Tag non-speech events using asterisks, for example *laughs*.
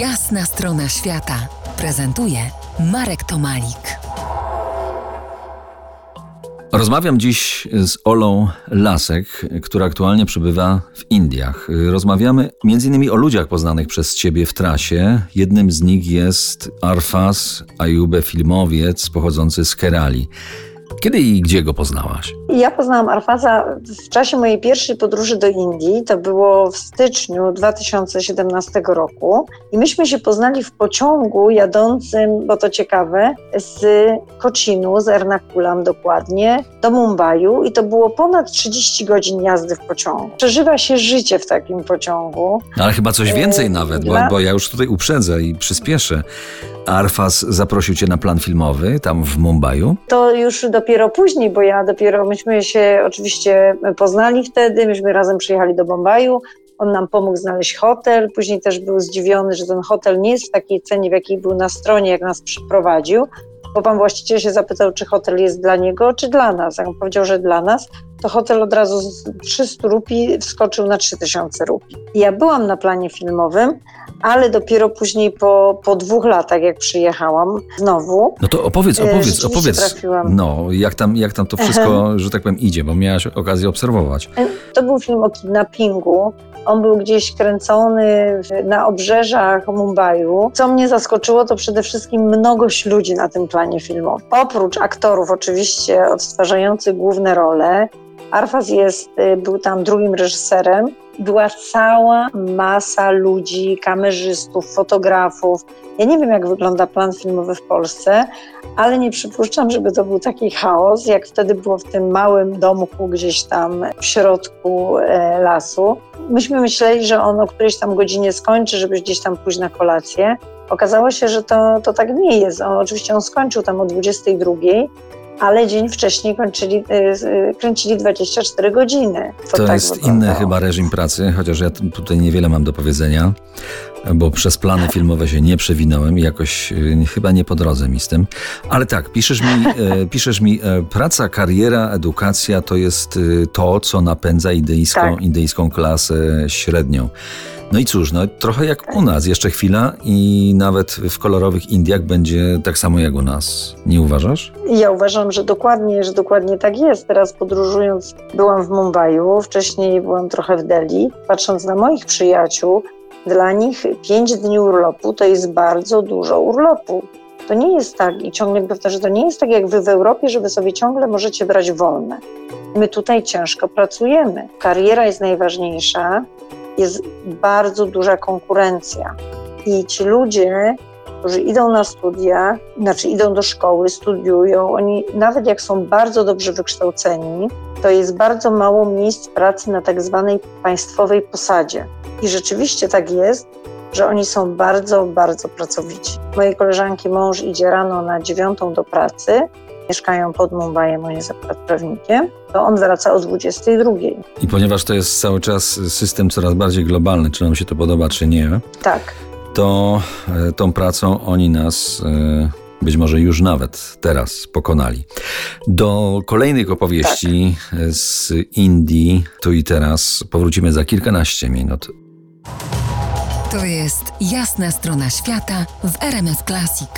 Jasna strona świata prezentuje Marek Tomalik. Rozmawiam dziś z Olą Lasek, która aktualnie przebywa w Indiach. Rozmawiamy m.in. o ludziach poznanych przez Ciebie w trasie. Jednym z nich jest Arfas Ayube, filmowiec pochodzący z Kerali. Kiedy i gdzie go poznałaś? Ja poznałam Arfaza w czasie mojej pierwszej podróży do Indii. To było w styczniu 2017 roku. I myśmy się poznali w pociągu jadącym, bo to ciekawe, z Kochinu, z Ernakulam dokładnie, do Mumbaiu. I to było ponad 30 godzin jazdy w pociągu. Przeżywa się życie w takim pociągu. No, ale chyba coś więcej nawet, bo, bo ja już tutaj uprzedzę i przyspieszę. Arfas zaprosił cię na plan filmowy tam w Mumbaiu? To już dopiero później, bo ja dopiero, myśmy się oczywiście poznali wtedy, myśmy razem przyjechali do Mumbaiu, on nam pomógł znaleźć hotel, później też był zdziwiony, że ten hotel nie jest w takiej cenie, w jakiej był na stronie, jak nas przyprowadził, bo pan właściciel się zapytał, czy hotel jest dla niego, czy dla nas. Jak on powiedział, że dla nas, to hotel od razu z 300 rupii wskoczył na 3000 rupii. Ja byłam na planie filmowym, ale dopiero później po, po dwóch latach, jak przyjechałam znowu. No to opowiedz, opowiedz, opowiedz. Trafiłam. No, jak tam, jak tam to wszystko, że tak powiem, idzie, bo miałaś okazję obserwować. To był film o kidnappingu. On był gdzieś kręcony na obrzeżach Mumbaiu. Co mnie zaskoczyło, to przede wszystkim mnogość ludzi na tym planie filmowym. Oprócz aktorów, oczywiście, odtwarzających główne role, Arfaz jest, y, był tam drugim reżyserem. Była cała masa ludzi, kamerzystów, fotografów. Ja nie wiem, jak wygląda plan filmowy w Polsce, ale nie przypuszczam, żeby to był taki chaos, jak wtedy było w tym małym domku gdzieś tam w środku e, lasu. Myśmy myśleli, że on o którejś tam godzinie skończy, żeby gdzieś tam pójść na kolację. Okazało się, że to, to tak nie jest. On, oczywiście on skończył tam o 22, ale dzień wcześniej kończyli, y, kręcili 24 godziny. To, to tak jest wyglądało. inny chyba reżim pracy, chociaż ja tutaj niewiele mam do powiedzenia, bo przez plany filmowe się nie przewinąłem i jakoś y, chyba nie po drodze mi z tym. Ale tak, piszesz mi, *laughs* e, piszesz mi e, praca, kariera, edukacja to jest y, to, co napędza indyjską, tak. indyjską klasę średnią. No i cóż, no trochę jak u nas, jeszcze chwila i nawet w kolorowych Indiach będzie tak samo jak u nas. Nie uważasz? Ja uważam, że dokładnie, że dokładnie tak jest. Teraz podróżując, byłam w Mumbaiu, wcześniej byłam trochę w Delhi. Patrząc na moich przyjaciół, dla nich pięć dni urlopu to jest bardzo dużo urlopu. To nie jest tak, i ciągle powtarzam, to nie jest tak jak wy w Europie, że wy sobie ciągle możecie brać wolne. My tutaj ciężko pracujemy. Kariera jest najważniejsza, jest bardzo duża konkurencja. I ci ludzie, którzy idą na studia, znaczy idą do szkoły, studiują, oni nawet jak są bardzo dobrze wykształceni, to jest bardzo mało miejsc pracy na tak zwanej państwowej posadzie. I rzeczywiście tak jest, że oni są bardzo, bardzo pracowici. Mojej koleżanki mąż idzie rano na dziewiątą do pracy, mieszkają pod Mumbai, on jest akurat prawnikiem, to on wraca o 22. I ponieważ to jest cały czas system coraz bardziej globalny, czy nam się to podoba, czy nie, tak. to e, tą pracą oni nas e, być może już nawet teraz pokonali. Do kolejnych opowieści tak. z Indii, tu i teraz, powrócimy za kilkanaście minut. To jest jasna strona świata w RMS Classic.